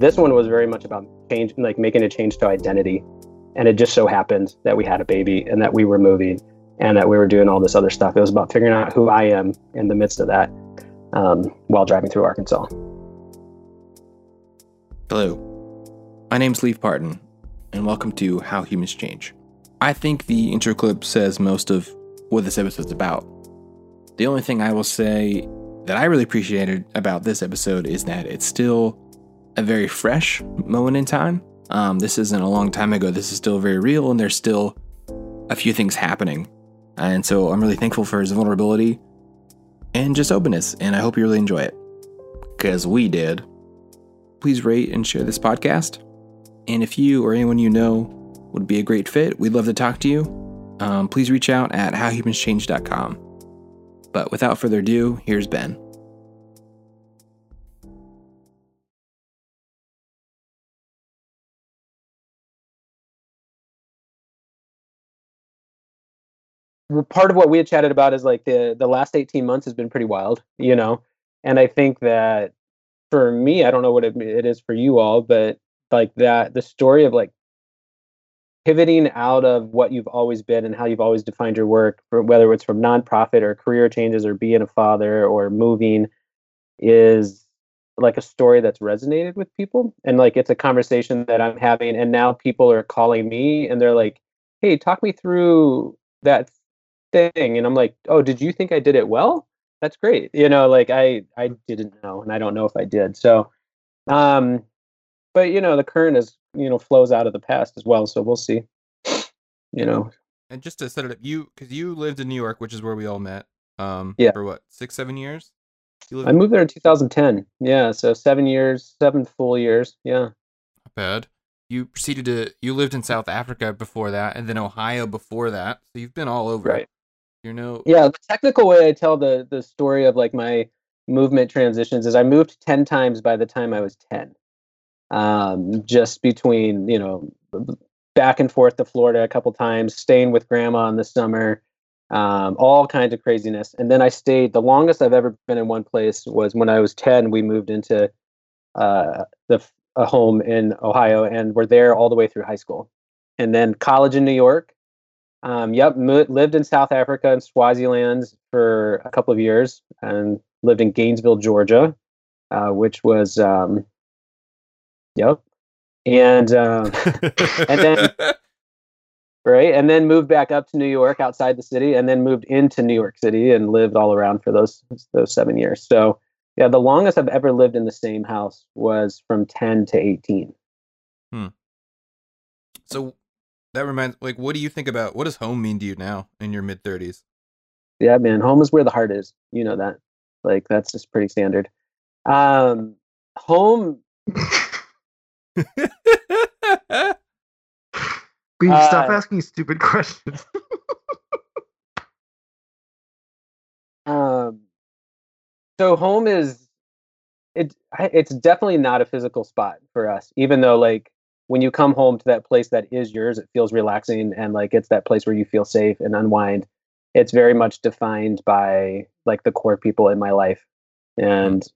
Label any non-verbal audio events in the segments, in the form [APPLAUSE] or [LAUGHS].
This one was very much about change, like making a change to identity. And it just so happened that we had a baby and that we were moving and that we were doing all this other stuff. It was about figuring out who I am in the midst of that um, while driving through Arkansas. Hello, my name's Leaf Parton, and welcome to How Humans Change. I think the intro clip says most of what this episode's about. The only thing I will say that I really appreciated about this episode is that it's still a very fresh moment in time. Um, this isn't a long time ago. This is still very real, and there's still a few things happening. And so I'm really thankful for his vulnerability and just openness, and I hope you really enjoy it. Because we did. Please rate and share this podcast. And if you or anyone you know would be a great fit, we'd love to talk to you. Um, please reach out at howhumanschange.com. But without further ado, here's Ben. Part of what we had chatted about is like the the last 18 months has been pretty wild you know? And i think that for me i don't know what it, it is for you all but like that the story of like pivoting out of what you've always been and how you've always defined your work whether it's from nonprofit or career changes or being a father or moving is like a story that's resonated with people. And like it's a conversation that i'm having and now people are calling me and they're like hey talk me through that thing and i'm like oh did you think i did it well? That's great. You know like i i didn't know and i don't know if i did so um but you know the current is you know flows out of the past as well so we'll see you know. and just to set it up you because you lived in new york which is where we all met um yeah. for what six seven years? I moved there in 2010 yeah so seven years seven full years yeah. Not bad. You proceeded to you lived in south africa before that and then ohio before that so you've been all over. Right you know yeah the technical way i tell the the story of like my movement transitions is i moved 10 times by the time i was 10 um, just between you know back and forth to florida a couple times staying with grandma in the summer um, all kinds of craziness. And then i stayed the longest i've ever been in one place was when i was 10 we moved into uh, the a home in ohio and we're there all the way through high school. And then college in new york um, yep, mo- lived in South Africa and Swaziland for a couple of years, and lived in Gainesville, Georgia, uh, which was, um, yep, and um, and then [LAUGHS] right, and then moved back up to New York, outside the city, and then moved into New York City and lived all around for those those seven years. So yeah, the longest I've ever lived in the same house was from ten to eighteen. Hmm. So that reminds like what do you think about what does home mean to you now in your mid 30s yeah man home is where the heart is you know that like that's just pretty standard um home [LAUGHS] Beef, uh, stop asking stupid questions. [LAUGHS] um, so home is it. It's definitely not a physical spot for us, even though like when you come home to that place that is yours, it feels relaxing and like it's that place where you feel safe and unwind. It's very much defined by like the core people in my life. And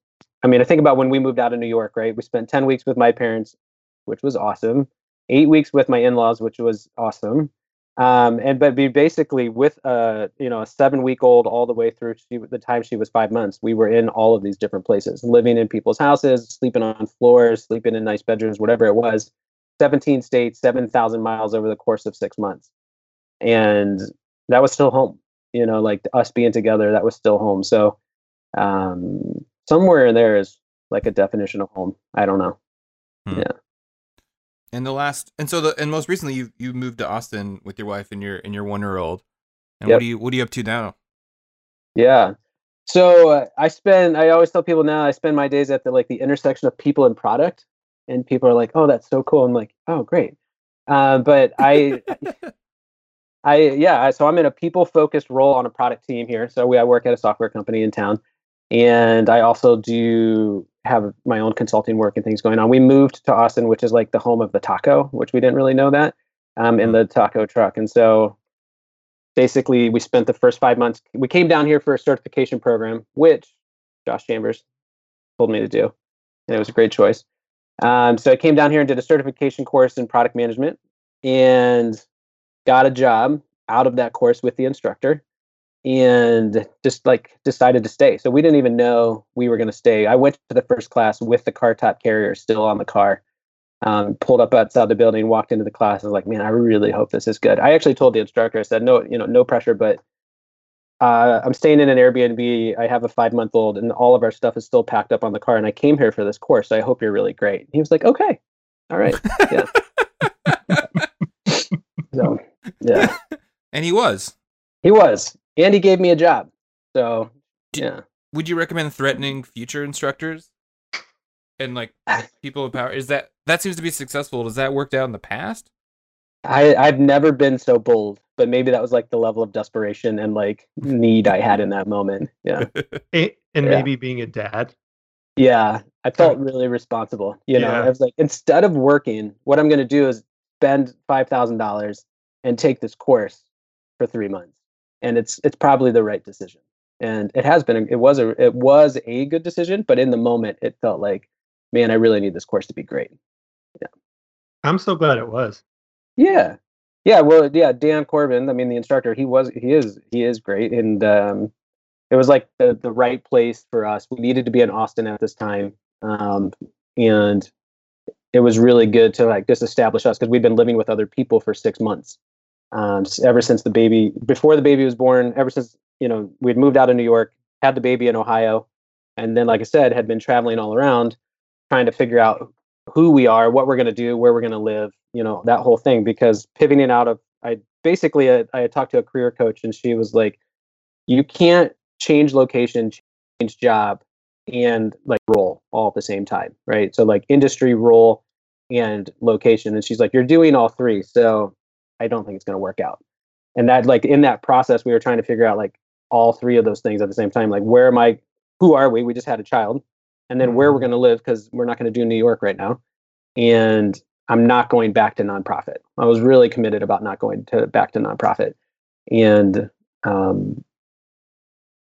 I mean, I think about when we moved out of New York, right? We spent 10 weeks with my parents, which was awesome. Eight weeks with my in-laws, which was awesome. Um, and but be basically with a you know a seven week old all the way through she, the time she was five months, we were in all of these different places, living in people's houses, sleeping on floors, sleeping in nice bedrooms, whatever it was. 17 states, 7,000 miles over the course of six months. And that was still home, you know, like us being together, that was still home. So um, somewhere in there is like a definition of home. I don't know. Hmm. Yeah. And the last, and so the, and most recently you, you moved to Austin with your wife and your, and your one year old. And yep. what do you, what are you up to now? Yeah. So uh, I spend, I always tell people now I spend my days at the, like the intersection of people and product and people are like, "Oh, that's so cool." I'm like, "Oh, great." Uh, but I, [LAUGHS] I yeah, so I'm in a people focused role on a product team here. So we I work at a software company in town, and I also do have my own consulting work and things going on. We moved to Austin, which is like the home of the taco, which we didn't really know that, um, in mm. the taco truck, and so basically we spent the first five months. We came down here for a certification program, which Josh Chambers told me to do, and it was a great choice. Um, so I came down here and did a certification course in product management and got a job out of that course with the instructor and just like decided to stay. So we didn't even know we were going to stay. I went to the first class with the car top carrier still on the car. Um, pulled up outside the building, walked into the class. I was like, man, I really hope this is good. I actually told the instructor, I said, no, you know, no pressure, but uh, I'm staying in an Airbnb. I have a five month old, and all of our stuff is still packed up on the car. And I came here for this course. So I hope you're really great. He was like, okay, all right, yeah. [LAUGHS] so, yeah. And he was. He was, and he gave me a job. So, yeah. Would you recommend threatening future instructors and like [SIGHS] people of power? Is that that seems to be successful? Does that work out in the past? I I've never been so bold, but maybe that was like the level of desperation and like need I had in that moment. Yeah. [LAUGHS] and Yeah. maybe being a dad. Yeah, I felt really responsible. You know, Yeah. I was like, instead of working, what I'm going to do is spend five thousand dollars and take this course for three months, and it's it's probably the right decision. And it has been. It was a it was a good decision, but in the moment, it felt like, man, I really need this course to be great. Yeah. I'm so glad it was. Yeah, yeah. Well, yeah. Dan Corbin, I mean, the instructor, he was he is he is great, and um, it was like the the right place for us. We needed to be in Austin at this time, um, and it was really good to like just establish us because we'd been living with other people for six months, um, ever since the baby before the baby was born. Ever since you know we'd moved out of New York, had the baby in Ohio, and then like I said, had been traveling all around, trying to figure out who we are, what we're going to do, where we're going to live, you know, that whole thing. Because pivoting out of, I basically, I, I talked to a career coach and she was like, you can't change location, change job, and like role all at the same time, right? So like industry role and location. And she's like, you're doing all three. So I don't think it's going to work out. And that, like, in that process, we were trying to figure out like all three of those things at the same time. Like, where am I? Who are we? We just had a child and then where we're going to live because we're not going to do New York right now. And I'm not going back to nonprofit. I was really committed about not going to back to nonprofit, and um,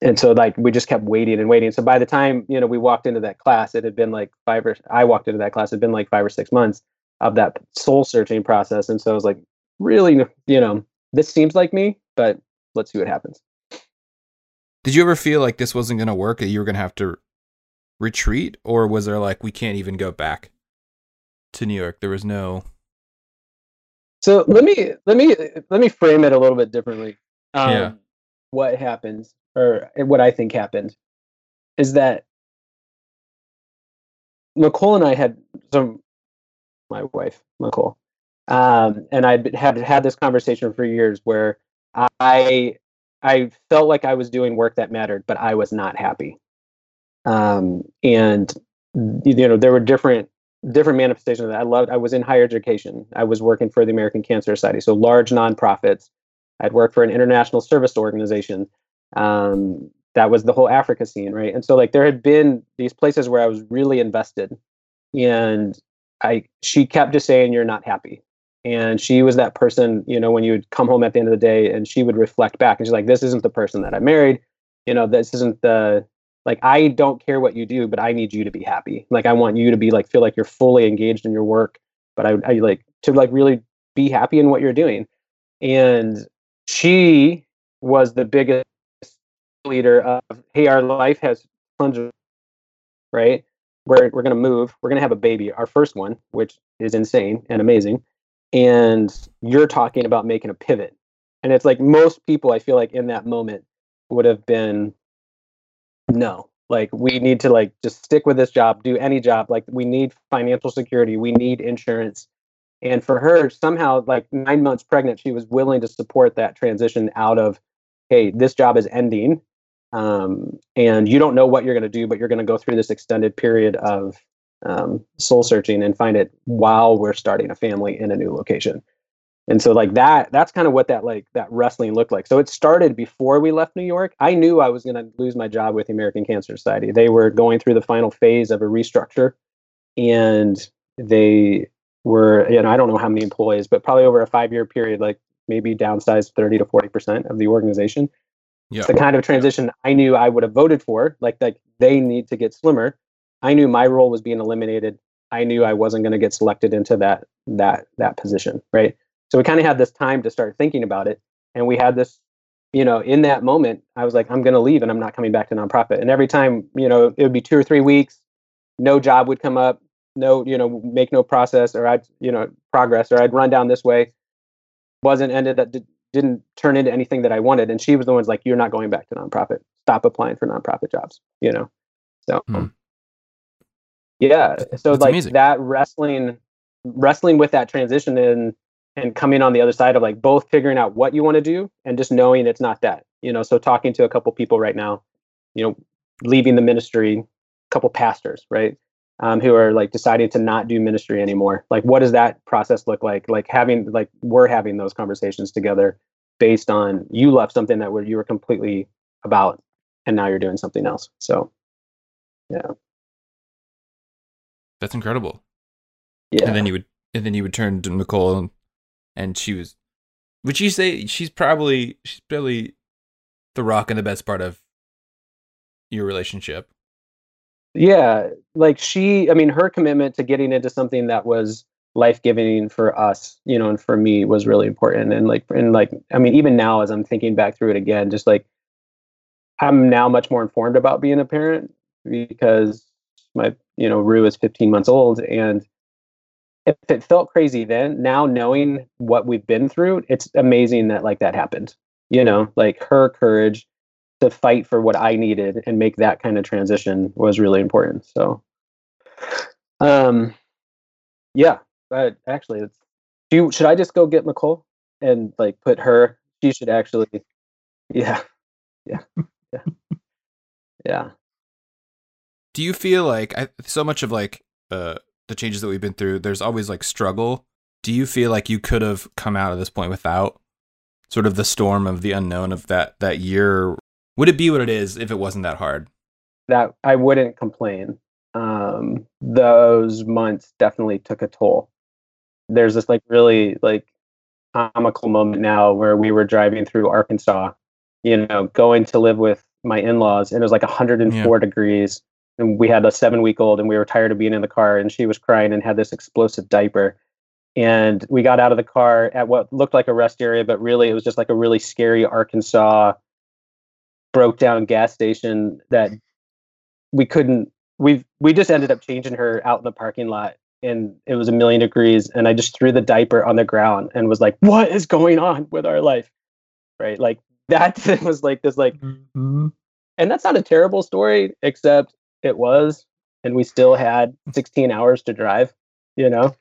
and so like we just kept waiting and waiting. So by the time you know we walked into that class, it had been like five or I walked into that class. It had been like five or six months of that soul searching process, and so I was like, really, you know, this seems like me, but let's see what happens. Did you ever feel like this wasn't going to work? That you were going to have to retreat, or was there like we can't even go back to New York? There was no. So let me let me let me frame it a little bit differently. Um, Yeah. What happens, or what I think happened, is that Nicole and I had some, my wife Nicole, um, and I'd had had this conversation for years where I I felt like I was doing work that mattered, but I was not happy. Um, and you know there were different different manifestations that. I loved. I was in higher education. I was working for the American Cancer Society, so large nonprofits. I'd worked for an international service organization. Um, that was the whole Africa scene, right? And so like there had been these places where I was really invested, and I she kept just saying you're not happy, and she was that person, you know, when you would come home at the end of the day, and she would reflect back, and she's like, this isn't the person that I married, you know, this isn't the like I don't care what you do, but I need you to be happy. Like I want you to be like feel like you're fully engaged in your work, but I, I like to like really be happy in what you're doing. And she was the biggest leader of hey, our life has tons of right. We're we're gonna move. We're gonna have a baby, our first one, which is insane and amazing. And you're talking about making a pivot. And it's like most people I feel like in that moment would have been no. Like we need to like just stick with this job do any job. Like we need financial security we need insurance. And for her somehow like nine months pregnant she was willing to support that transition out of hey this job is ending um, and you don't know what you're going to do but you're going to go through this extended period of um, soul searching and find it while we're starting a family in a new location and so like that that's kind of what that like that wrestling looked like. So it started before we left new york. I knew i was going to lose my job with the american cancer society. They were going through the final phase of a restructure and they were you know i don't know how many employees but probably over a five year period like maybe downsized 30 to 40 percent of the organization. Yeah. it's the kind of transition i knew i would have voted for like like they need to get slimmer. I knew my role was being eliminated. I knew I wasn't going to get selected into that that that position, right? So we kind of had this time to start thinking about it, and we had this, you know, in that moment, I was like, I'm going to leave, and I'm not coming back to nonprofit. And every time, you know, it would be two or three weeks, no job would come up, no, you know, make no process, or I'd, you know, progress, or I'd run down this way, wasn't ended that did, didn't turn into anything that I wanted. And she was the one's like, you're not going back to nonprofit. Stop applying for nonprofit jobs. You know, so. Hmm. Yeah, so That's like amazing. that wrestling, wrestling with that transition and and coming on the other side of like both figuring out what you want to do and just knowing it's not that. You know, so talking to a couple people right now, you know, leaving the ministry, a couple pastors, right, um, who are like deciding to not do ministry anymore. Like, what does that process look like? Like having like we're having those conversations together based on you left something that were you were completely about, and now you're doing something else. So, yeah. That's incredible. yeah. And then you would and then you would turn to Nicole and, and she was would you say she's probably she's probably the rock and the best part of your relationship. yeah like she i mean her commitment to getting into something that was life-giving for us you know and for me was really important and like and like i mean even now as i'm thinking back through it again just like i'm now much more informed about being a parent because my you know rue is 15 months old and if it felt crazy then now knowing what we've been through it's amazing that like that happened you know like her courage to fight for what I needed and make that kind of transition was really important. So, um, yeah, but actually, it's, do you, should I just go get Nicole and like put her? She should actually, yeah, yeah, yeah, yeah. Do you feel like I, so much of like uh the changes that we've been through there's always like struggle. Do you feel like you could have come out of this point without sort of the storm of the unknown of that that year? Would it be what it is if it wasn't that hard? That I wouldn't complain. Um, those months definitely took a toll. There's this like really like comical moment now where we were driving through Arkansas, you know, going to live with my in-laws, and it was like 104 degrees, and we had a seven-week-old, and we were tired of being in the car, and she was crying and had this explosive diaper, and we got out of the car at what looked like a rest area, but really it was just like a really scary Arkansas broke down gas station that we couldn't we we just ended up changing her out in the parking lot and it was a million degrees and i just threw the diaper on the ground and was like what is going on with our life? Right? Like that [LAUGHS] was like this like Mhm. and that's not a terrible story except it was and we still had 16 hours to drive you know?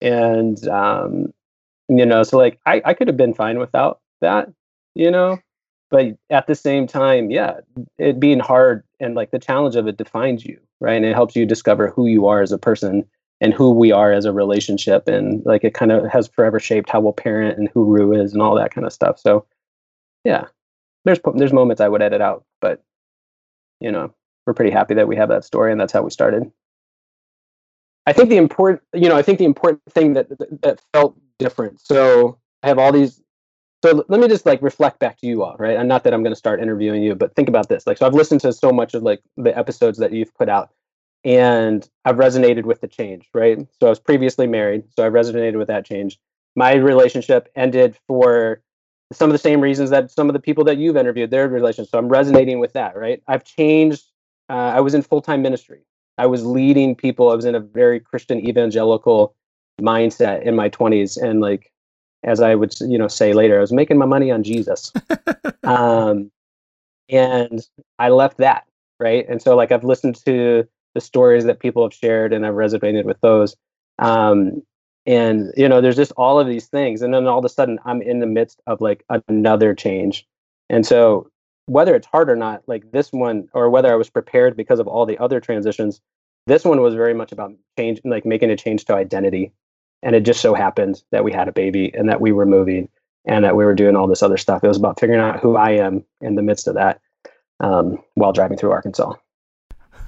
And um you know so like i i could have been fine without that you know? But at the same time yeah it being hard and like the challenge of it defines you right? And it helps you discover who you are as a person and who we are as a relationship and like it kind of has forever shaped how we'll parent and who Rue is and all that kind of stuff. So yeah there's there's moments i would edit out but you know we're pretty happy that we have that story and that's how we started. I think the important you know i think the important thing that that, felt different. So i have all these so let me just like reflect back to you all right? And not that i'm going to start interviewing you but think about this. Like so i've listened to so much of like the episodes that you've put out and i've resonated with the change right? So i was previously married so i resonated with that change. My relationship ended for some of the same reasons that some of the people that you've interviewed their relationship so i'm resonating with that right? I've changed uh, i was in full-time ministry i was leading people i was in a very christian evangelical mindset in my 20s and like as i would you know say later i was making my money on jesus [LAUGHS] um, and I left that right. And so like I've listened to the stories that people have shared, and I've resonated with those. Um, and you know, there's just all of these things, and then all of a sudden I'm in the midst of like another change. And so whether it's hard or not, like this one, or whether I was prepared because of all the other transitions, this one was very much about change, like making a change to identity. And it just so happened that we had a baby and that we were moving and that we were doing all this other stuff. It was about figuring out who I am in the midst of that um, while driving through Arkansas.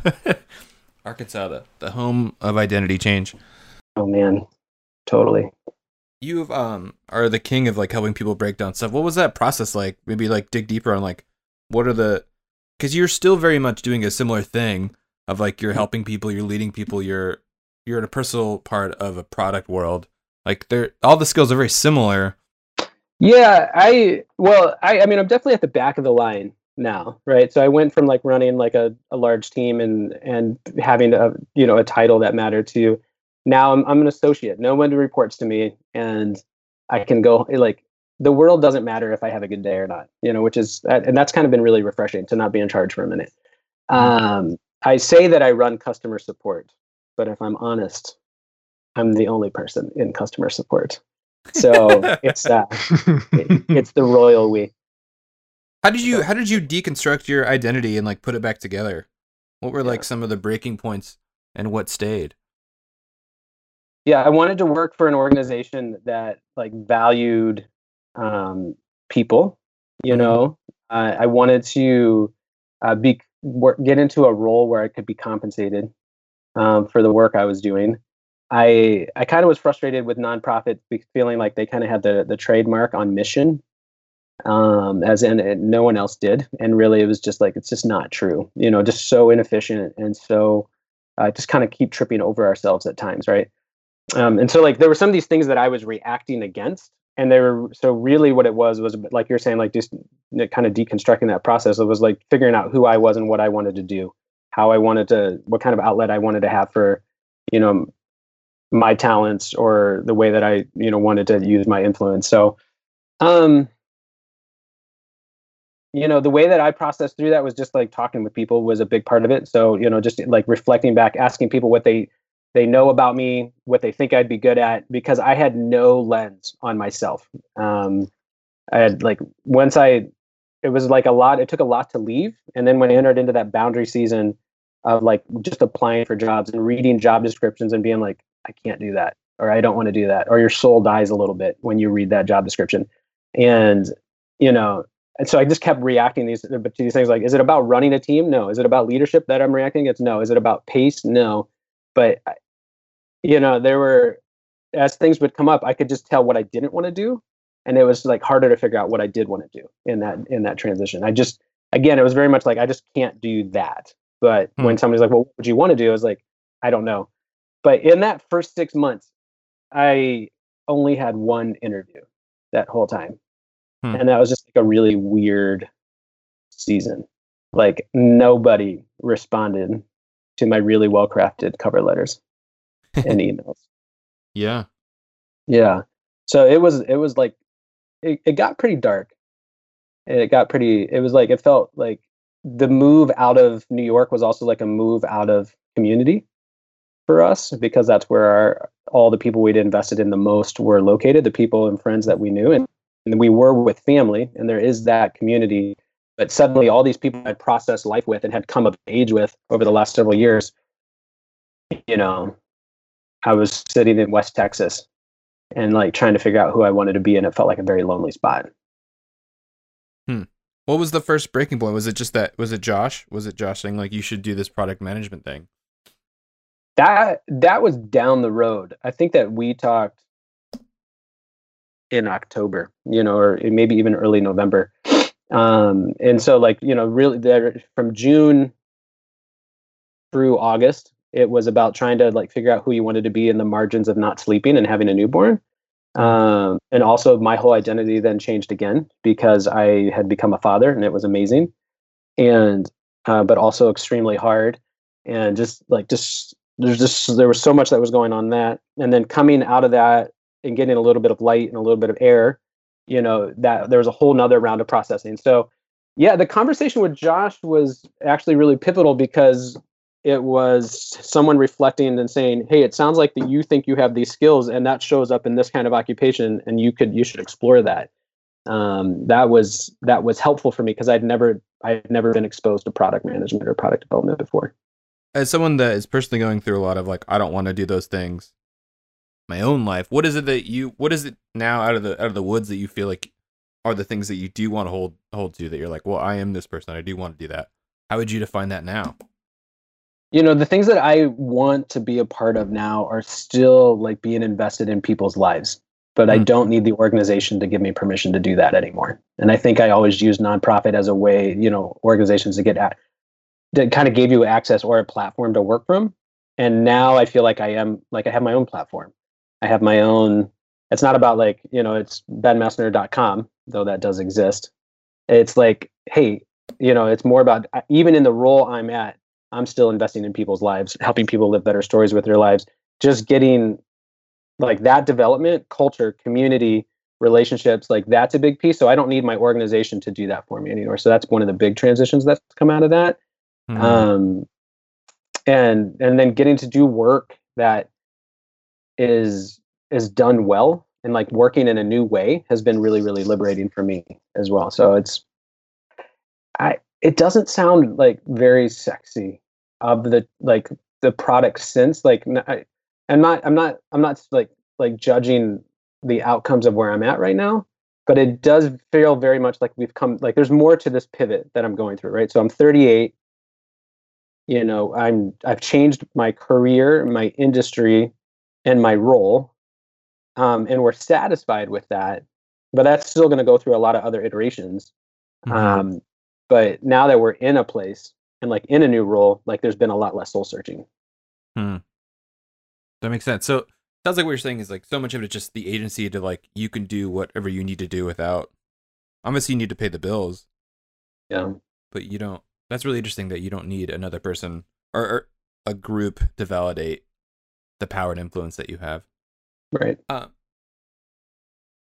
[LAUGHS] Arkansas, the, the home of identity change. Oh man, totally. You um are the king of like helping people break down stuff. What was that process like? Maybe like dig deeper on like what are the because you're still very much doing a similar thing of like you're mm-hmm. helping people, you're leading people, you're you're in a personal part of a product world. Like they're all the skills are very similar. Yeah, I well, I I mean, I'm definitely at the back of the line now, right? So I went from like running like a, a large team and and having a you know a title that mattered to now I'm I'm an associate. No one reports to me, and I can go like the world doesn't matter if I have a good day or not, you know, which is and that's kind of been really refreshing to not be in charge for a minute. Mm-hmm. Um, I say that I run customer support, but if I'm honest, I'm the only person in customer support. So [LAUGHS] it's uh, it, it's the royal we. How did you how did you deconstruct your identity and like put it back together? What were like some of the breaking points and what stayed? Yeah, I wanted to work for an organization that like valued um, people. You mm-hmm. know, uh, I wanted to uh, be work, get into a role where I could be compensated um, for the work I was doing. I I kind of was frustrated with nonprofits feeling like they kind of had the the trademark on mission um, as in no one else did. And really, it was just like it's just not true. You know, just so inefficient and so uh, just kind of keep tripping over ourselves at times, right? Um, and so like there were some of these things that I was reacting against, and they were so really what it was was like you're saying like just kind of deconstructing that process. It was like figuring out who I was and what I wanted to do, how I wanted to, what kind of outlet I wanted to have for, you know, my talents or the way that I you know wanted to use my influence. So, um, you know the way that i processed through that was just like talking with people was a big part of it so you know just like reflecting back asking people what they they know about me what they think i'd be good at because i had no lens on myself um i had like once i it was like a lot it took a lot to leave and then when i entered into that boundary season of like just applying for jobs and reading job descriptions and being like i can't do that or i don't want to do that or your soul dies a little bit when you read that job description and you know and so I just kept reacting these to these things like, is it about running a team? No. Is it about leadership that I'm reacting? It's no. Is it about pace? No. But you know, there were as things would come up, I could just tell what I didn't want to do, and it was like harder to figure out what I did want to do in that in that transition. I just again, it was very much like I just can't do that. But hmm. when somebody's like, "Well, what would you want to do?" I was like, "I don't know." But in that first six months, I only had one interview that whole time Hmm. And that was just like a really weird season. Like nobody responded to my really well crafted cover letters and [LAUGHS] emails. Yeah. Yeah. So it was it was like it, it got pretty dark. It got pretty it was like it felt like the move out of New York was also like a move out of community for us because that's where our, all the people we'd invested in the most were located, the people and friends that we knew. And and we were with family and there is that community but suddenly all these people had processed life with and had come of age with over the last several years you know i was sitting in west texas and like trying to figure out who i wanted to be and it felt like a very lonely spot. Hmm. What was the first breaking point? Was it just that was it josh? Was it josh saying like you should do this product management thing that that was down the road. I think that we talked in October, you know, or maybe even early November. Um, and so like, you know, really there from June through August, it was about trying to like figure out who you wanted to be in the margins of not sleeping and having a newborn. Um, and also my whole identity then changed again because I had become a father and it was amazing. And uh, but also extremely hard and just like just there's just there was so much that was going on that and then coming out of that and getting a little bit of light and a little bit of air, you know, that there was a whole nother round of processing. So yeah, the conversation with Josh was actually really pivotal because it was someone reflecting and saying, "Hey, it sounds like that you think you have these skills, and that shows up in this kind of occupation, and you could you should explore that." Um, that was that was helpful for me because I'd never I'd never been exposed to product management or product development before. As someone that is personally going through a lot of like, I don't want to do those things my own life, what is it that you what is it now out of the out of the woods that you feel like are the things that you do want to hold hold to that you're like, well, I am this person. I do want to do that. How would you define that now? You know, the things that I want to be a part of now are still like being invested in people's lives. But mm. I don't need the organization to give me permission to do that anymore. And I think I always use nonprofit as a way, you know, organizations to get at that kind of gave you access or a platform to work from and now I feel like I am like I have my own platform. I have my own. It's not about like you know it's benmessner.com though that does exist. It's like hey you know it's more about even in the role I'm at I'm still investing in people's lives, helping people live better stories with their lives. Just getting like that development, culture, community, relationships, like that's a big piece. So I don't need my organization to do that for me anymore. So that's one of the big transitions that's come out of that. Mm-hmm. Um, and and then getting to do work that is is done well and like working in a new way has been really really liberating for me as well. So it's I it doesn't sound like very sexy of the like the product sense like I, i'm not i'm not i'm not like like judging the outcomes of where i'm at right now but it does feel very much like we've come like there's more to this pivot that i'm going through right so i'm 38 you know i'm i've changed my career my industry and my role um, and we're satisfied with that but that's still going to go through a lot of other iterations mm-hmm. um, but now that we're in a place and like in a new role, like there's been a lot less soul searching. Hmm. That makes sense. So sounds like what you're saying is like so much of it is just the agency to like you can do whatever you need to do without obviously you need to pay the bills. Yeah. But you don't that's really interesting that you don't need another person or, or a group to validate the power and influence that you have. Right. Uh,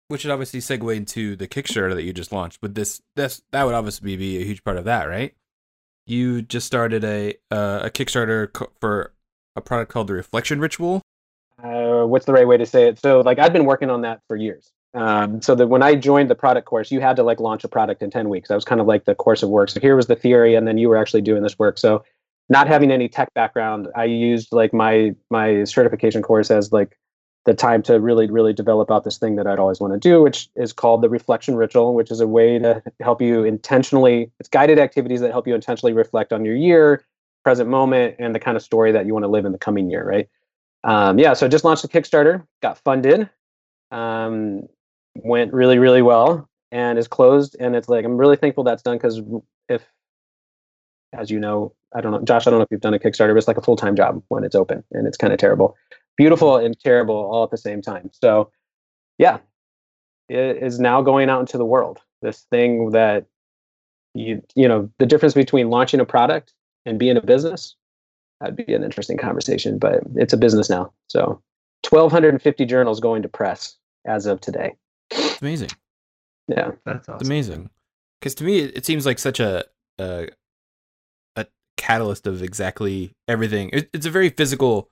which would obviously segue into the Kickstarter that you just launched. But this, this, that would obviously be a huge part of that, right? You just started a uh, a Kickstarter for a product called the Reflection Ritual. Uh, what's the right way to say it? So, like, I've been working on that for years. Um, so that when I joined the product course, you had to like launch a product in ten weeks. That was kind of like the course of work. So here was the theory, and then you were actually doing this work. So, not having any tech background, I used like my my certification course as like the time to really, really develop out this thing that I'd always want to do, which is called the reflection ritual, which is a way to help you intentionally, it's guided activities that help you intentionally reflect on your year, present moment, and the kind of story that you want to live in the coming year, right? Um, yeah, so just launched a Kickstarter, got funded, um, went really, really well, and is closed. And it's like, I'm really thankful that's done because if, as you know, I don't know, Josh, I don't know if you've done a Kickstarter, but it's like a full time job when it's open and it's kind of terrible beautiful and terrible all at the same time. So, yeah, it is now going out into the world. This thing that you you know the difference between launching a product and being a business that'd be an interesting conversation, but it's a business now. So, 1,250 journals going to press as of today. It's amazing. Yeah, that's awesome. It's amazing. Because to me, it, it, seems like such a, a a catalyst of exactly everything. It, it's a very physical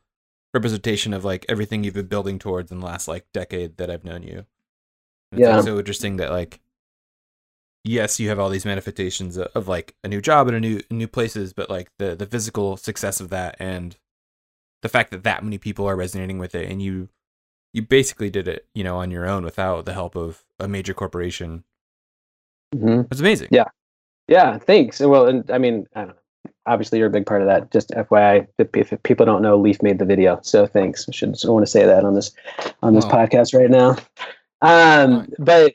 representation of like everything you've been building towards in the last like decade that I've known you. It's yeah. Like so interesting that like yes, you have all these manifestations of, of like a new job and a new new places, but like the the physical success of that and the fact that that many people are resonating with it and you you basically did it, you know, on your own without the help of a major corporation. Mm-hmm. It's amazing. Yeah. Yeah, thanks. Well, and I mean, I don't know obviously you're a big part of that. Just FYI, if, if people don't know, Leaf made the video, so thanks. I should I want to say that on this on this oh. podcast right now. Um, but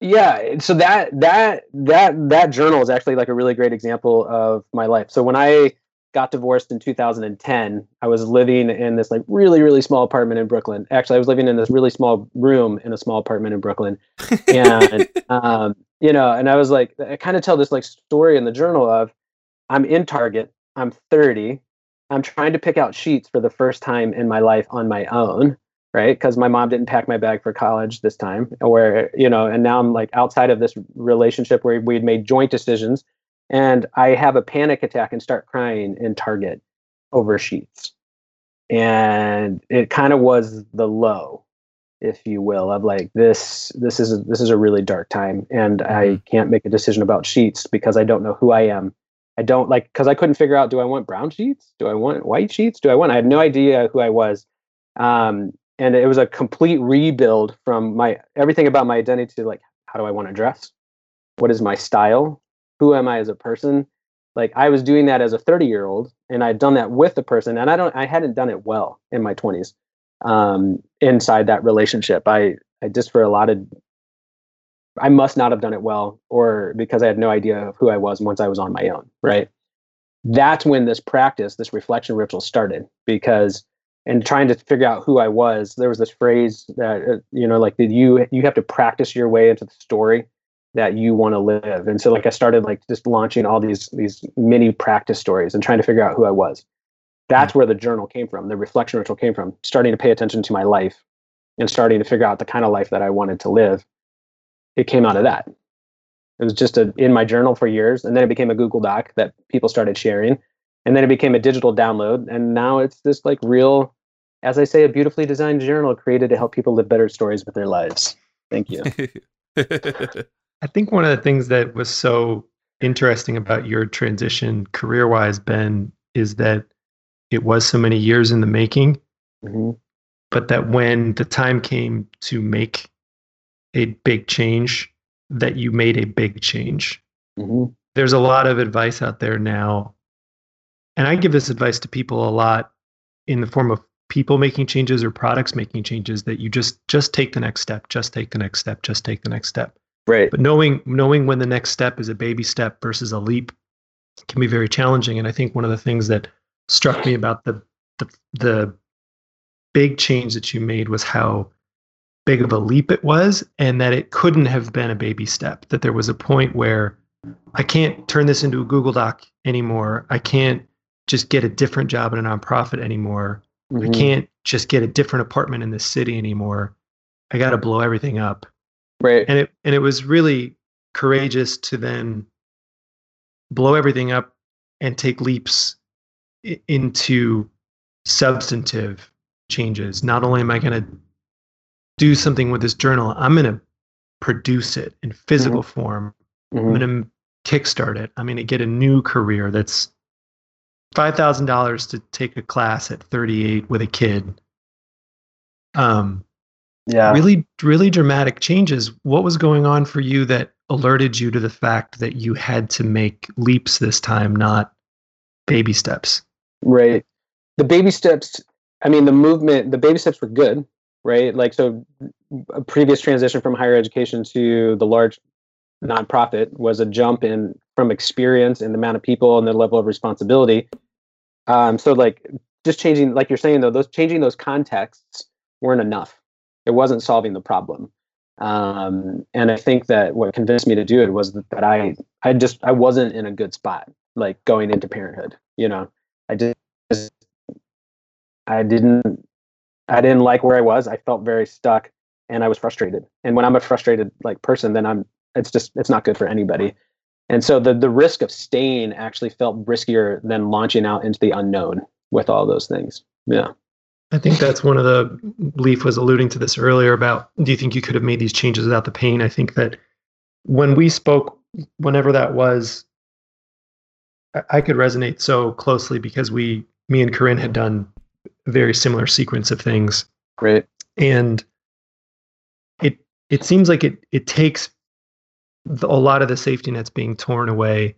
yeah, so that that that that journal is actually like a really great example of my life. So when I got divorced in 2010, I was living in this like really really small apartment in Brooklyn. Actually, I was living in this really small room in a small apartment in Brooklyn, [LAUGHS] and um, you know, and I was like, I kind of tell this like story in the journal of I'm in Target. I'm 30. I'm trying to pick out sheets for the first time in my life on my own, right? Because my mom didn't pack my bag for college this time, where, you know, and now I'm like outside of this relationship where we'd made joint decisions. And I have a panic attack and start crying in Target over sheets. And it kind of was the low, if you will, of like this this is a, this is a really dark time and I mm-hmm. can't make a decision about sheets because I don't know who I am I don't like because I couldn't figure out do I want brown sheets? Do I want white sheets? Do I want? I had no idea who I was, um, and it was a complete rebuild from my everything about my identity like how do I want to dress? What is my style? Who am I as a person? Like I was doing that as a 30 year old, and I'd done that with the person, and I don't I hadn't done it well in my 20s um, inside that relationship. I I just for a lot of I must not have done it well, or because I had no idea of who I was once I was on my own, right? that's when this practice, this reflection ritual started because and trying to figure out who I was, there was this phrase that uh, you know, like did you you have to practice your way into the story that you want to live. And so like I started like just launching all these these mini practice stories and trying to figure out who I was. That's mm-hmm. where the journal came from, the reflection ritual came from, starting to pay attention to my life and starting to figure out the kind of life that I wanted to live. It came out of that. It was just a, in my journal for years, and then it became a Google Doc that people started sharing, and then it became a digital download, and now it's this like real, as I say, a beautifully designed journal created to help people live better stories with their lives. Thank you. [LAUGHS] I think one of the things that was so interesting about your transition career-wise, Ben, is that it was so many years in the making, mm-hmm. but that when the time came to make a big change that you made a big change. Mm-hmm. There's a lot of advice out there now. And I give this advice to people a lot in the form of people making changes or products making changes that you just just take the next step, just take the next step, just take the next step. Right. But knowing knowing when the next step is a baby step versus a leap can be very challenging. And I think one of the things that struck me about the the the big change that you made was how big of a leap it was and that it couldn't have been a baby step that there was a point where i can't turn this into a google doc anymore. I can't just get a different job in a nonprofit anymore. Mm-hmm. i can't just get a different apartment in the city anymore. I got to blow everything up. Right. And it and it was really courageous to then blow everything up and take leaps into substantive changes. Not only am i going to do something with this journal, I'm going to produce it in physical mm-hmm. form. Mm-hmm. I'm going to kickstart it. I'm going to get a new career that's $5,000 to take a class at 38 with a kid. Um, yeah. Really, really dramatic changes. What was going on for you that alerted you to the fact that you had to make leaps this time, not baby steps? Right. The baby steps, I mean, the movement, the baby steps were good right? Like, so a previous transition from higher education to the large nonprofit was a jump in from experience and the amount of people and the level of responsibility. Um, so, like, just changing, like you're saying, though, those changing those contexts weren't enough. It wasn't solving the problem. Um, and I think that what convinced me to do it was that, that I, I just, I wasn't in a good spot, like going into parenthood. You know, I just, I didn't I didn't like where I was. I felt very stuck and I was frustrated. And when I'm a frustrated like person, then I'm it's just it's not good for anybody. And so the the risk of staying actually felt riskier than launching out into the unknown with all those things. Yeah. I think that's one of the Leaf was alluding to this earlier about do you think you could have made these changes without the pain? I think that when we spoke, whenever that was, I, I could resonate so closely because we, me and Corinne had done very similar sequence of things. Great. And it it seems like it it takes the, a lot of the safety nets being torn away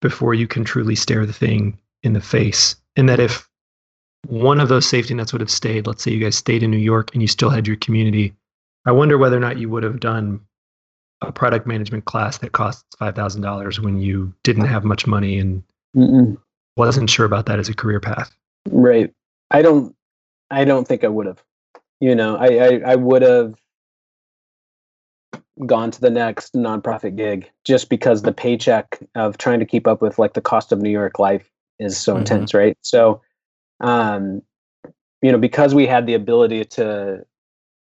before you can truly stare the thing in the face. And that if one of those safety nets would have stayed, let's say you guys stayed in New York and you still had your community, I wonder whether or not you would have done a product management class that costs five thousand dollars when you didn't have much money and Mm-mm. wasn't sure about that as a career path. Right. I don't I don't think I would have. You know, I I, I would have gone to the next nonprofit gig just because the paycheck of trying to keep up with like the cost of New York life is so mm-hmm. intense, right? So um you know, because we had the ability to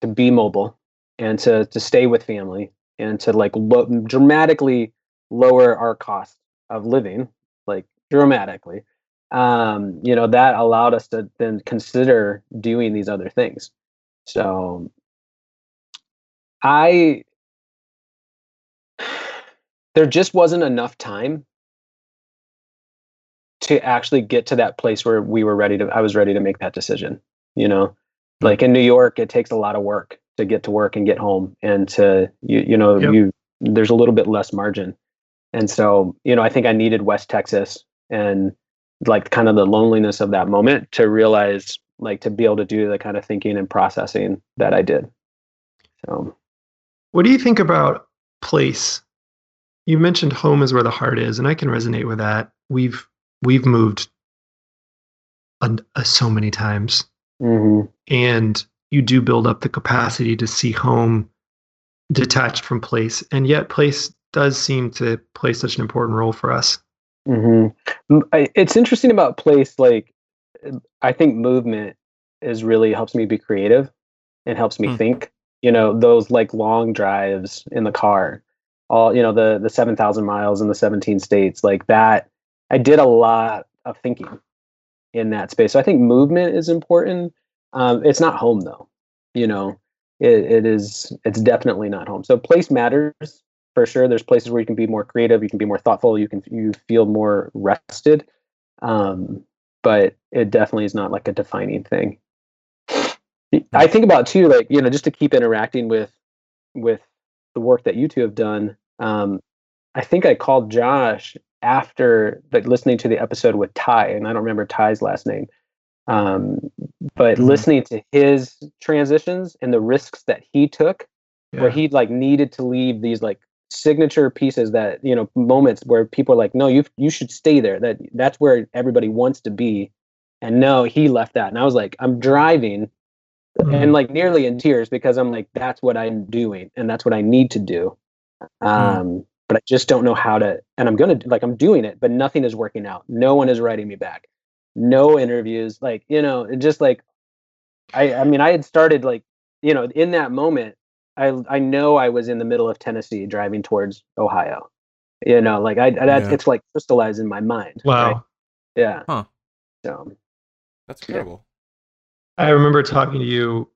to be mobile and to to stay with family and to like lo- dramatically lower our cost of living, like dramatically um, you know, that allowed us to then consider doing these other things. So I, there just wasn't enough time to actually get to that place where we were ready to, I was ready to make that decision. You know, hmm. like in New York, it takes a lot of work to get to work and get home and to, you, you know, yep. you, there's a little bit less margin. And so, you know, I think I needed West Texas and like kind of the loneliness of that moment to realize like to be able to do the kind of thinking and processing that I did. So what do you think about place? You mentioned home is where the heart is, and I can resonate with that. We've we've moved a, a, so many times, Mm-hmm. and you do build up the capacity to see home detached from place, and yet place does seem to play such an important role for us. Mm-hmm. It's interesting about place. Like, I think movement is really helps me be creative and helps me Hmm. think. You know, those like long drives in the car, all you know, the the seven thousand miles in the seventeen states, like that. I did a lot of thinking in that space. So I think movement is important. Um, it's not home though. You know, it, it is. It's definitely not home. So place matters for sure. There's places where you can be more creative, you can be more thoughtful, you can you feel more rested. Um, but it definitely is not like a defining thing. I think about too, like you know, just to keep interacting with with the work that you two have done. Um, I think I called Josh after like listening to the episode with Ty, and I don't remember Ty's last name. Um, but Mhm. listening to his transitions and the risks that he took where he like needed to leave these like signature pieces that you know moments where people are like no you you should stay there. That that's where everybody wants to be. And no he left that. And i was like i'm driving Mhm. and like nearly in tears because i'm like that's what i'm doing and that's what i need to do. Um but i just don't know how to and i'm gonna like i'm doing it but nothing is working out. No one is writing me back. No interviews like you know just like i i mean i had started like you know in that moment i i know i was in the middle of tennessee driving towards ohio you know like i that Yeah. it's like crystallized in my mind wow. right? yeah Huh. so That's Yeah. incredible. I remember talking to you,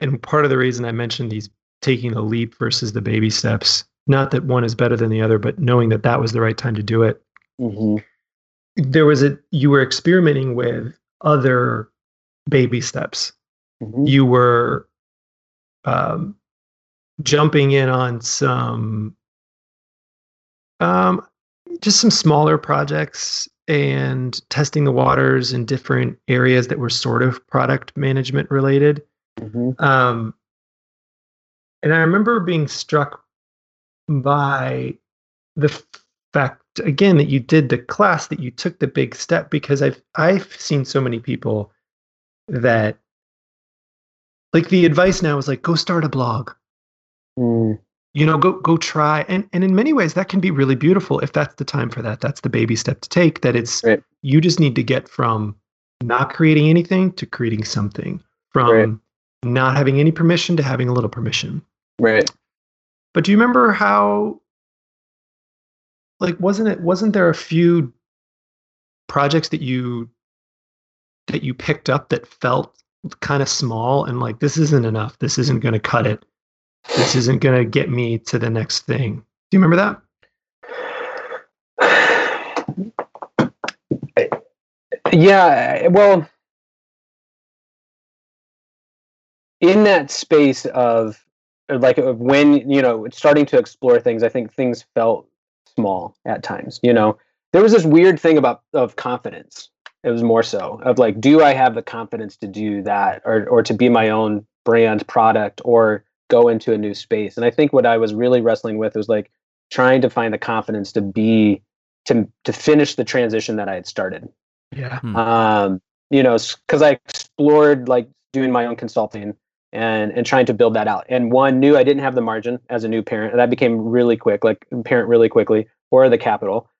and part of the reason I mentioned these taking the leap versus the baby steps, not that one is better than the other, but knowing that that was the right time to do it. mhm, There was a, you were experimenting with other baby steps. mhm, You were um, jumping in on some, um, just some smaller projects and testing the waters in different areas that were sort of product management related. mhm, Um, and I remember being struck by the fact again that you did the class that you took the big step because I've I've seen so many people that like the advice now is like go start a blog mm, you know go go try and and in many ways that can be really beautiful if that's the time for that. That's the baby step to take that it's Right. you just need to get from not creating anything to creating something from Right. not having any permission to having a little permission. Right. But do you remember how like wasn't it wasn't there a few projects that you that you picked up that felt kind of small and like this isn't enough. This isn't going to cut it this isn't going to get me to the next thing. Do you remember that? Yeah well in that space of like of when you know starting to explore things i think things felt small at times you know? There was this weird thing about of confidence. It was more so of like do i have the confidence to do that or or to be my own brand product or go into a new space and i think what i was really wrestling with was like trying to find the confidence to be to to finish the transition that i had started yeah um, you know, because I explored like doing my own consulting and and trying to build that out. And one knew I didn't have the margin as a new parent. That became really quick, like parent really quickly, or the capital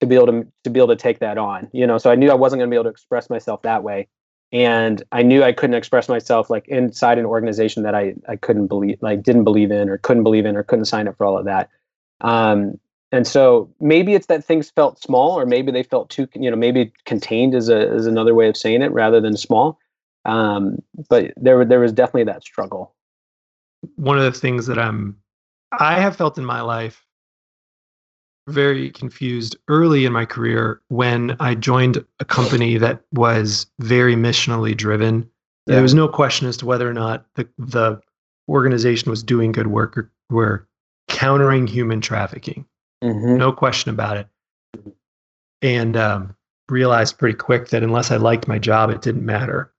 to be able to to be able to take that on. You know, so I knew I wasn't going to be able to express myself that way, and I knew I couldn't express myself like inside an organization that I I couldn't believe, like didn't believe in, or couldn't believe in, or couldn't sign up for all of that. Um, and so maybe it's that things felt small or maybe they felt too you know maybe contained is a is another way of saying it rather than small um but there there was definitely that struggle one of the things that i'm i have felt in my life very confused early in my career when i joined a company that was very missionally driven Yeah. there was no question as to whether or not the the organization was doing good work or were countering human trafficking mm-hmm. no question about it and um, realized pretty quick that unless i liked my job it didn't matter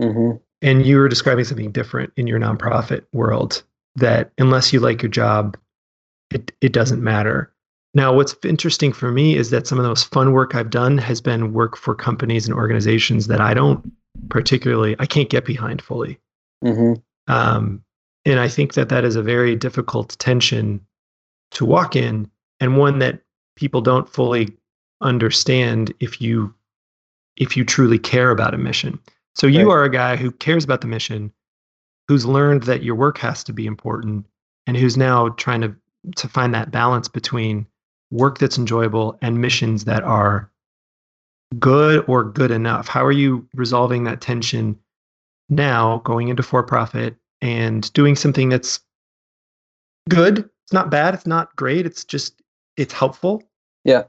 Mm-hmm. and you were describing something different in your nonprofit world that unless you like your job it, it doesn't matter Now, what's interesting for me is that some of the most fun work I've done has been work for companies and organizations that I don't particularly, I can't get behind fully. Mm-hmm. Um, and I think that that is a very difficult tension to walk in, and one that people don't fully understand if you if you truly care about a mission. So you Right. are a guy who cares about the mission, who's learned that your work has to be important, and who's now trying to to find that balance between work that's enjoyable and missions that are good or good enough. How are you resolving that tension now going into for profit and doing something that's good? It's not bad, it's not great, it's just it's helpful. Yeah.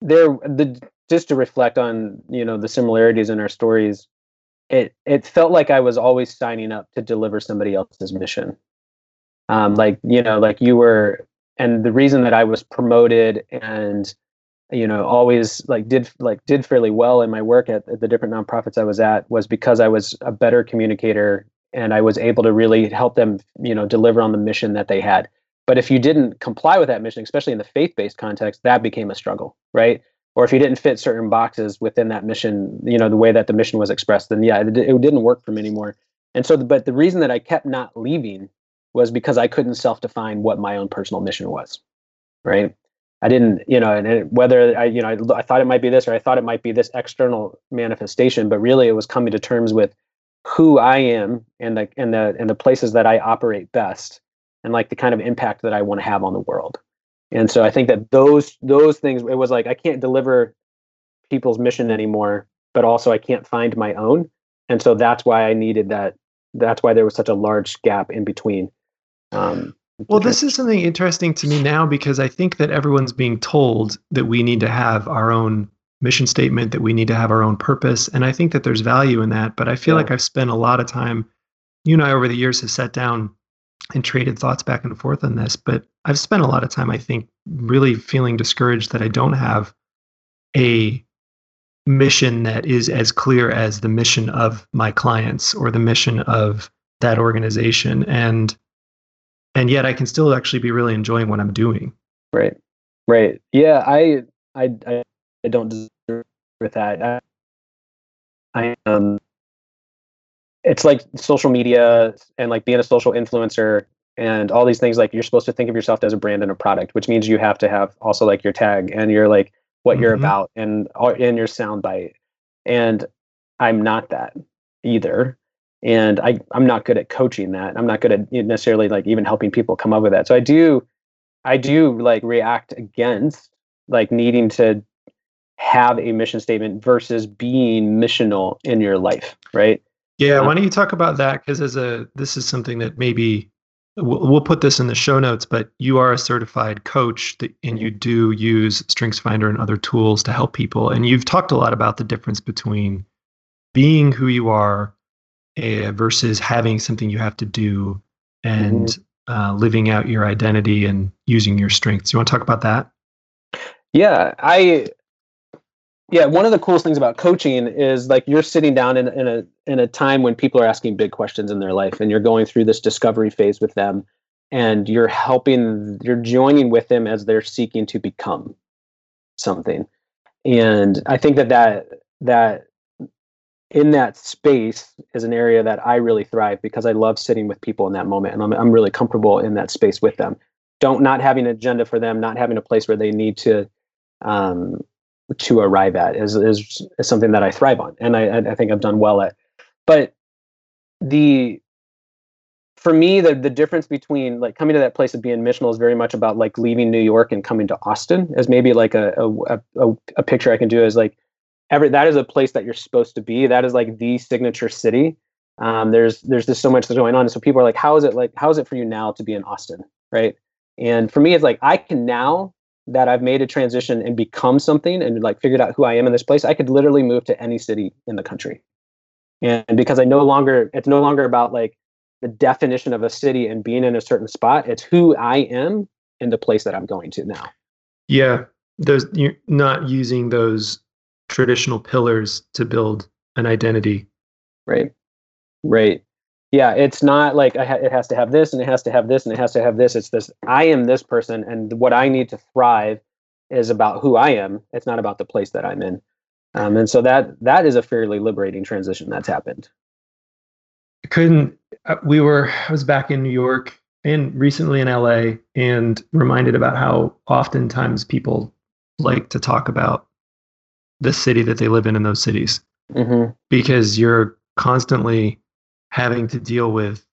There the just to reflect on you know the similarities in our stories it it felt like i was always signing up to deliver somebody else's mission um like you know like you were and the reason that i was promoted and you know always like did like did fairly well in my work at, at the different nonprofits i was at was because i was a better communicator and i was able to really help them you know deliver on the mission that they had. But if you didn't comply with that mission especially in the faith-based context that became a struggle right? Or if you didn't fit certain boxes within that mission you know the way that the mission was expressed then yeah it, it didn't work for me anymore. And so but the reason that i kept not leaving was because i couldn't self-define what my own personal mission was right i didn't you know and it, whether i you know I, I thought it might be this or i thought it might be this external manifestation but really it was coming to terms with who i am and the and the and the places that i operate best and like the kind of impact that i want to have on the world and so I think that those those things it was like I can't deliver people's mission anymore, but also I can't find my own. And so that's why I needed that. That's why there was such a large gap in between. Um, Well, this is something interesting to me now because I think that everyone's being told that we need to have our own mission statement, that we need to have our own purpose. And I think that there's value in that. But I feel Yeah. like I've spent a lot of time, you and I over the years have sat down and traded thoughts back and forth on this. But I've spent a lot of time, I think, really feeling discouraged that I don't have a mission that is as clear as the mission of my clients or the mission of that organization. And and yet I can still actually be really enjoying what I'm doing. right, right, yeah. I I I, don't deserve with that. I, I um, it's like social media and like being a social influencer and all these things like you're supposed to think of yourself as a brand and a product which means you have to have also like your tag and your like what you're Mhm. about and all- and your soundbite and i'm not that either and i i'm not good at coaching that i'm not good at necessarily like even helping people come up with that so i do i do like react against like needing to have a mission statement versus being missional in your life right Yeah, Uh, why don't you talk about that? Because as a this is something that maybe we'll, we'll put this in the show notes. But you are a certified coach, that, and you do use StrengthsFinder and other tools to help people. And you've talked a lot about the difference between being who you are uh, versus having something you have to do and uh, living out your identity and using your strengths. You want to talk about that? Yeah, I yeah, one of the coolest things about coaching is like you're sitting down in, in a in a time when people are asking big questions in their life and you're going through this discovery phase with them and you're helping you're joining with them as they're seeking to become something. And I think that that that in that space is an area that I really thrive because I love sitting with people in that moment and I'm I'm really comfortable in that space with them. Don't not having an agenda for them, not having a place where they need to um, to arrive at is, is is something that I thrive on, and I I think I've done well at. But the for me, the the difference between like coming to that place of being missional is very much about like leaving New York and coming to Austin as maybe like a a, a, a picture I can do is like every that is a place that you're supposed to be. That is like the signature city. Um, there's there's just so much that's going on, so people are like, how is it like how is it for you now to be in Austin, right? And for me, it's like I can now that I've made a transition and become something and like figured out who I am in this place, I could literally move to any city in the country. And because I no longer, it's no longer about like the definition of a city and being in a certain spot. It's who I am in the place that I'm going to now. Yeah, those you're not using those traditional pillars to build an identity. Right. Right. yeah it's not like ha- it has to have this and it has to have this and it has to have this it's this i am this person and what i need to thrive is about who i am it's not about the place that i'm in um, and so that that is a fairly liberating transition that's happened I couldn't uh, we were i was back in new york and recently in la and reminded about how oftentimes people like to talk about the city that they live in in those cities mm-hmm. because you're constantly having to deal with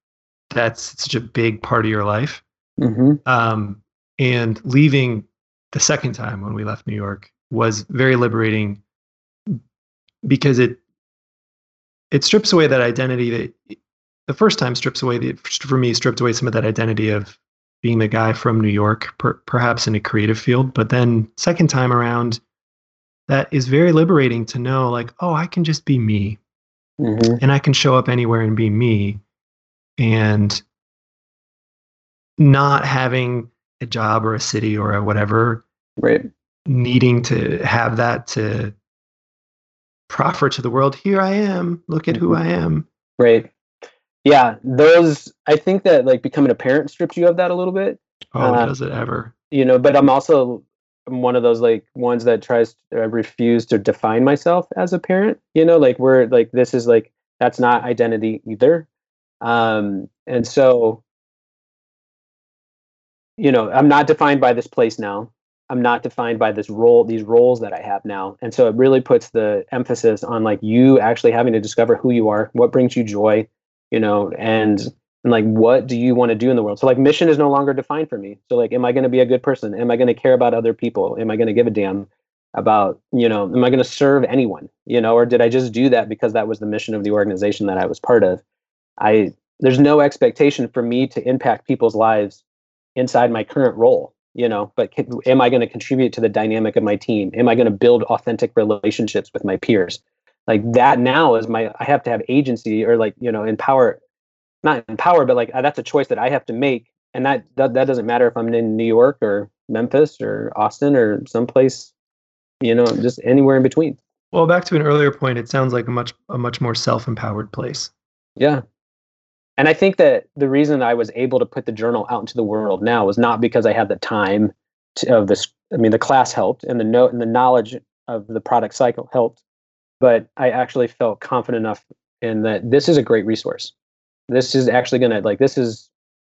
that's such a big part of your life. Mm-hmm. Um, and leaving the second time when we left New York was very liberating because it it strips away that identity that the first time strips away the for me stripped away some of that identity of being the guy from New York, per, perhaps in a creative field. But then second time around, that is very liberating to know like, oh, I can just be me. Mm-hmm. and I can show up anywhere and be me. And not having a job or a city or a whatever right. needing to have that to proffer to the world here I am. Look at who I am. Right. Yeah those i think that like becoming a parent strips you of that a little bit. Oh Uh, does it ever. you know but i'm also I'm one of those like ones that tries to uh, refuse to define myself as a parent you know like we're like this is like that's not identity either. Um and so you know i'm not defined by this place now. I'm not defined by this role these roles that i have now. And so it really puts the emphasis on like you actually having to discover who you are what brings you joy you know and and like what do you want to do in the world? So like mission is no longer defined for me. So like am i going to be a good person? Am i going to care about other people? Am i going to give a damn about you know am i going to serve anyone you know? Or did i just do that because that was the mission of the organization that i was part of? I there's no expectation for me to impact people's lives inside my current role you know? But can, am i going to contribute to the dynamic of my team? Am i going to build authentic relationships with my peers? Like that now is my i have to have agency or like you know empower not empower but like uh, that's a choice that i have to make and that, that that doesn't matter if i'm in new york or memphis or austin or someplace you know just anywhere in between. Well back to an earlier point it sounds like a much a much more self-empowered place. Yeah. And i think that the reason i was able to put the journal out into the world now was not because i had the time to, of this i mean the class helped and the note and the knowledge of the product cycle helped but i actually felt confident enough in that this is a great resource this is actually going to like this is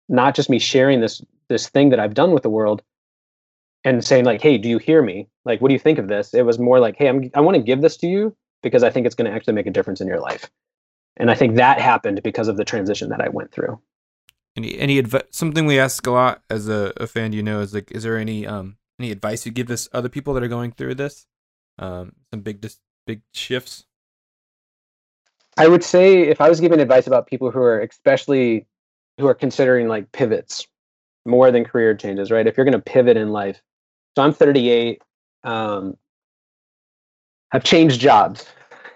not just me sharing this this thing that i've done with the world and saying like hey do you hear me like what do you think of this it was more like hey I'm, i want to give this to you because i think it's going to actually make a difference in your life and i think that happened because of the transition that i went through Any any advice? Something we ask a lot as a, a fan, you know, is like, is there any um any advice you give this other people that are going through this? Um, some big dis- big shifts. I would say if i was giving advice about people who are especially who are considering like pivots more than career changes right? If you're going to pivot in life. So i'm 38 um i've changed jobs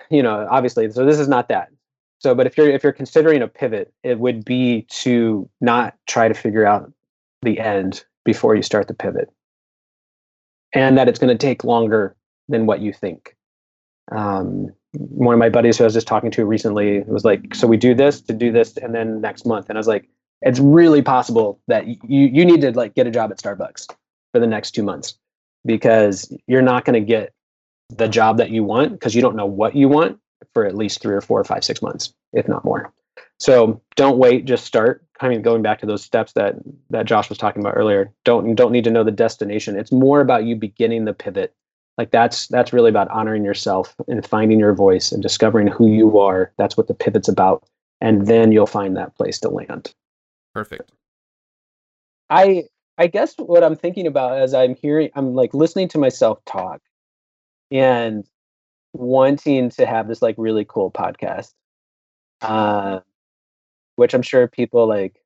you know obviously so this is not that. So but if you're if you're considering a pivot it would be to not try to figure out the end before you start the pivot. And that it's going to take longer than what you think. Um, one of my buddies who I was just talking to recently was like, "So we do this to do this, and then next month." And I was like, "It's really possible that you you need to like get a job at Starbucks for the next two months because you're not going to get the job that you want because you don't know what you want for at least three or four or five six months, if not more. So don't wait, just start. I mean, going back to those steps that that Josh was talking about earlier. Don't don't need to know the destination. It's more about you beginning the pivot like that's that's really about honoring yourself and finding your voice and discovering who you are. That's what the pivot's about. And then you'll find that place to land. Perfect. i i guess what i'm thinking about as i'm hearing i'm like listening to myself talk and wanting to have this like really cool podcast uh which i'm sure people like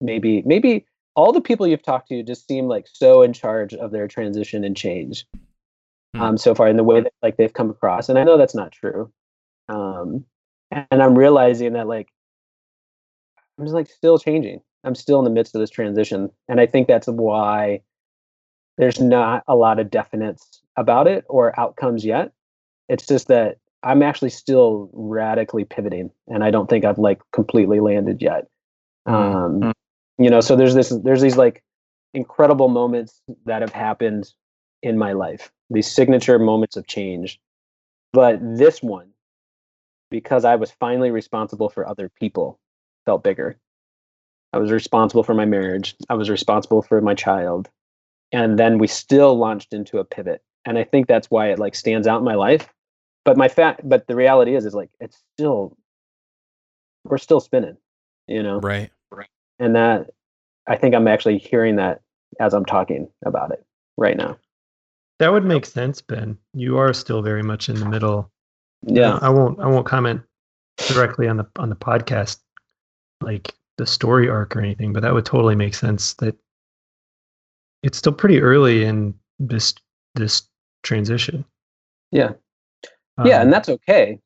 maybe maybe all the people you've talked to just seem like so in charge of their transition and change Hmm. um, so far in the way that like they've come across and i know that's not true um, and i'm realizing that like i'm just like still changing i'm still in the midst of this transition and i think that's why there's not a lot of definites about it or outcomes yet it's just that I'm actually still radically pivoting, and I don't think I've like completely landed yet. Um, Mm. you know, so there's this, there's these like incredible moments that have happened in my life, these signature moments of change. But this one, because I was finally responsible for other people, felt bigger. I was responsible for my marriage. I was responsible for my child. And then we still launched into a pivot. And I think that's why it like stands out in my life. But my fat but the reality is is like it's still we're still spinning, you know. Right. Right. And that I think I'm actually hearing that as I'm talking about it right now. That would make sense, Ben. You are still very much in the middle. Yeah. I won't I won't comment directly on the on the podcast like the story arc or anything, but that would totally make sense that it's still pretty early in this this transition. Yeah. yeah, Um, and that's okay.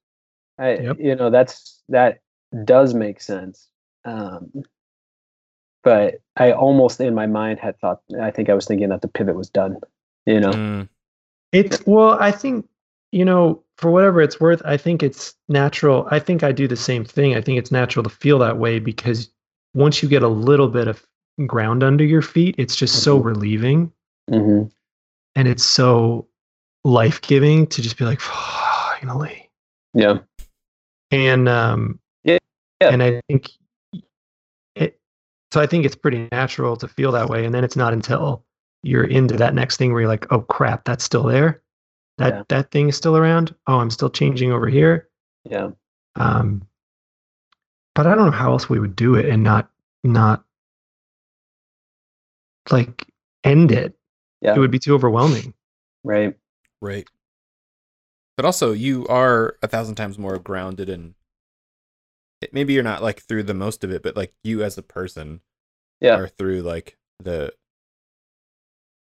I Yep. you know, that's that does make sense. Um but I almost in my mind had thought I think I was thinking that the pivot was done. You know. Mm, It's well, I think you know, for whatever it's worth, I think it's natural. I think I do the same thing. I think it's natural to feel that way because once you get a little bit of ground under your feet, it's just so Mhm. relieving hmm and it's so life-giving to just be like [SIGHS] finally. Yeah. And um Yeah, yeah. and I think it so I think it's pretty natural to feel that way and then it's not until you're into that next thing where you're like, "Oh crap, that's still there." That Yeah. that thing is still around. Oh, I'm still changing over here. Yeah. Um, but I don't know how else we would do it and not not like end it. Yeah. It would be too overwhelming. Right. right. But also, you are a thousand times more grounded and it- maybe you're not like through the most of it, but like you as a person Yeah. are through like the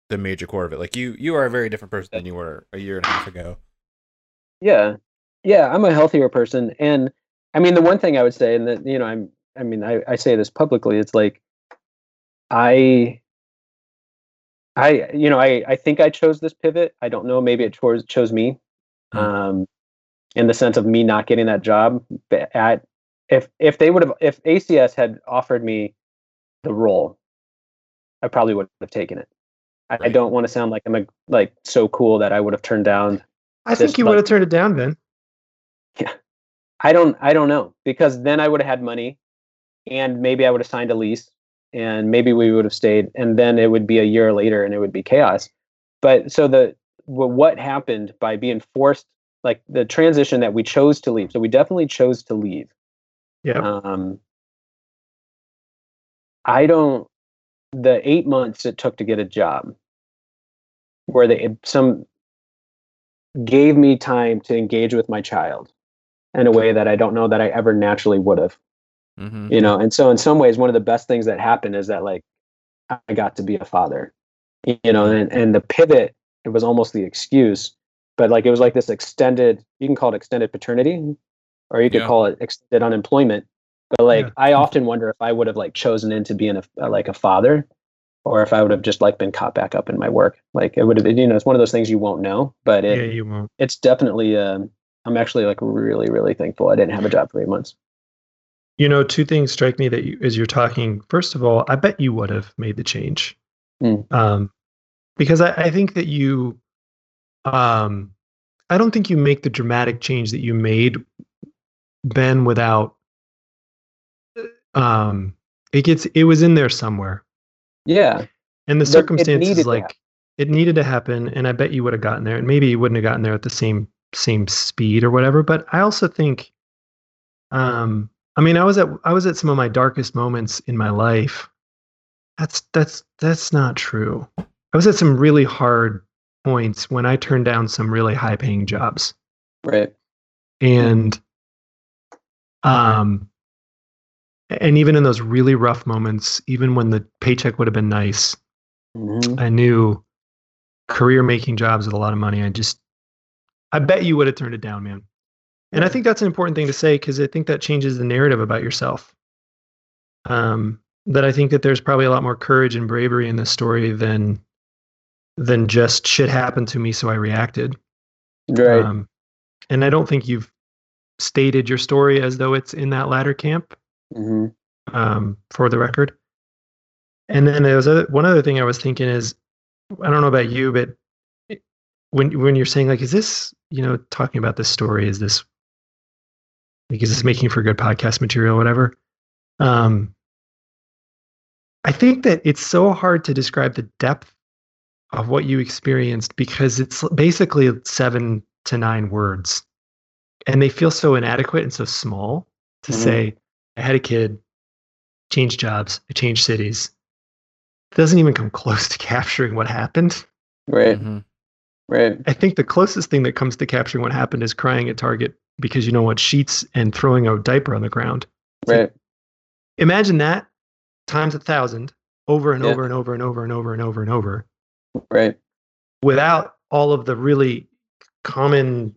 the major core of it. Like you, you are a very different person than you were a year and a half ago. Yeah. Yeah, I'm a healthier person. And I mean the one thing I would say, and that you know, I'm I mean, I, I say this publicly, it's like I I you know, I, I think I chose this pivot. I don't know, maybe it chose chose me. Hmm. Um in the sense of me not getting that job at if if they would have if ACS had offered me the role, I probably would have taken it. I, Right. don't want to sound like I'm a, like so cool that I would have turned down I think you would have turned it down, Ben. Yeah, I don't I don't know because then I would have had money and maybe I would have signed a lease and maybe we would have stayed and then it would be a year later and it would be chaos. But so the what happened by being forced like the transition that we chose to leave. So we definitely chose to leave. Yeah. Um I don't the 8 months it took to get a job where they some gave me time to engage with my child in a way that I don't know that I ever naturally would have, Mm-hmm. you know. And so, in some ways, one of the best things that happened is that like I got to be a father, you know. And and the pivot, it was almost the excuse, but like it was like this extended. You can call it extended paternity, or you could Yeah. call it extended unemployment. But like Yeah. I often wonder if I would have like chosen into being a, a like a father, or if I would have just like been caught back up in my work. Like it would have, been, you know, it's one of those things you won't know, but it, yeah, you won't. it's definitely um i'm actually like really really thankful i didn't have a job for eight months You know, two things strike me that you, as you're talking. First of all, I bet you would have made the change, Hmm. um, because I, I think that you, um, I don't think you make the dramatic change that you made, Ben, without. Um, it gets it was in there somewhere, yeah and the But circumstances to like it needed to happen, and I bet you would have gotten there, and maybe you wouldn't have gotten there at the same same speed or whatever. But I also think, um, I mean, I was at I was at some of my darkest moments in my life. That's that's that's not true. I was at some really hard points when I turned down some really high paying jobs, right and um, and even in those really rough moments, even when the paycheck would have been nice, Mhm. I knew career making jobs with a lot of money. I just, I bet you would have turned it down, man. And I think that's an important thing to say because I think that changes the narrative about yourself. Um, that I think that there's probably a lot more courage and bravery in this story than than just shit happened to me, so I reacted. right Um, and I don't think you've stated your story as though it's in that latter camp. Hmm um, for the record. And then there was other, one other thing I was thinking is, I don't know about you, but when when you're saying like, is this you know talking about this story? Is this like is this making for good podcast material, or whatever? Um, I think that it's so hard to describe the depth of what you experienced because it's basically seven to nine words, and they feel so inadequate and so small to Mhm. say, I had a kid, changed jobs, I changed cities. It doesn't even come [LAUGHS] close to capturing what happened. Right. Mhm. Right. I think the closest thing that comes to capturing what happened is crying at Target because you know what sheets and throwing a diaper on the ground. It's like, Right. imagine that times a thousand over and Yeah. over and over and over and over and over and over Right. without all of the really common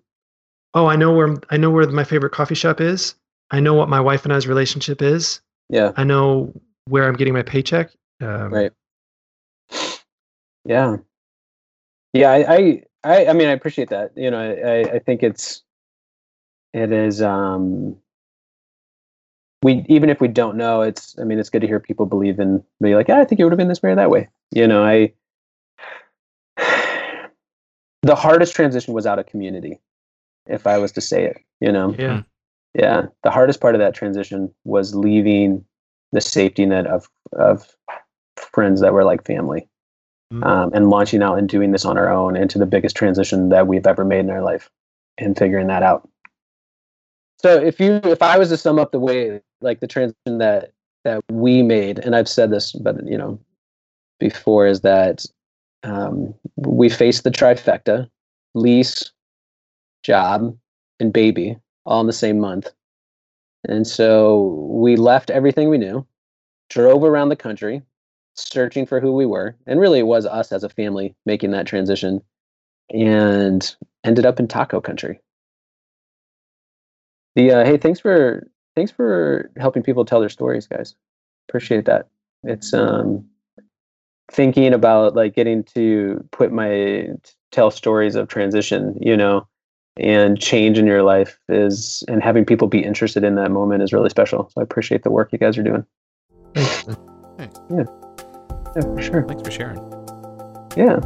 oh i know where i know where my favorite coffee shop is i know what my wife and i's relationship is Yeah. i know where i'm getting my paycheck um, Right. Yeah. Yeah. I, I, I, I mean, I appreciate that. You know, I, I think it's, it is, um, we, even if we don't know, it's, I mean, it's good to hear people believe in, be like, "Yeah, I think it would have been this way or that way. You know, I, [SIGHS] the hardest transition was out of community, if I was to say it, you know? yeah yeah the hardest part of that transition was leaving the safety net of of friends that were like family Mhm. um, and launching out and doing this on our own into the biggest transition that we've ever made in our life and figuring that out so if you if i was to sum up the way like the transition that that we made and i've said this but you know before is that um, we faced the trifecta lease job and baby all in the same month. And so we left everything we knew, drove around the country, searching for who we were. And really, it was us as a family making that transition and ended up in taco country. The uh, hey, thanks for thanks for helping people tell their stories, guys. Appreciate that. It's um thinking about like getting to put my tell stories of transition, you know, and change in your life is and having people be interested in that moment is really special. So I appreciate the work you guys are doing. Thanks. Yeah, for sure. Thanks for sharing. Yeah.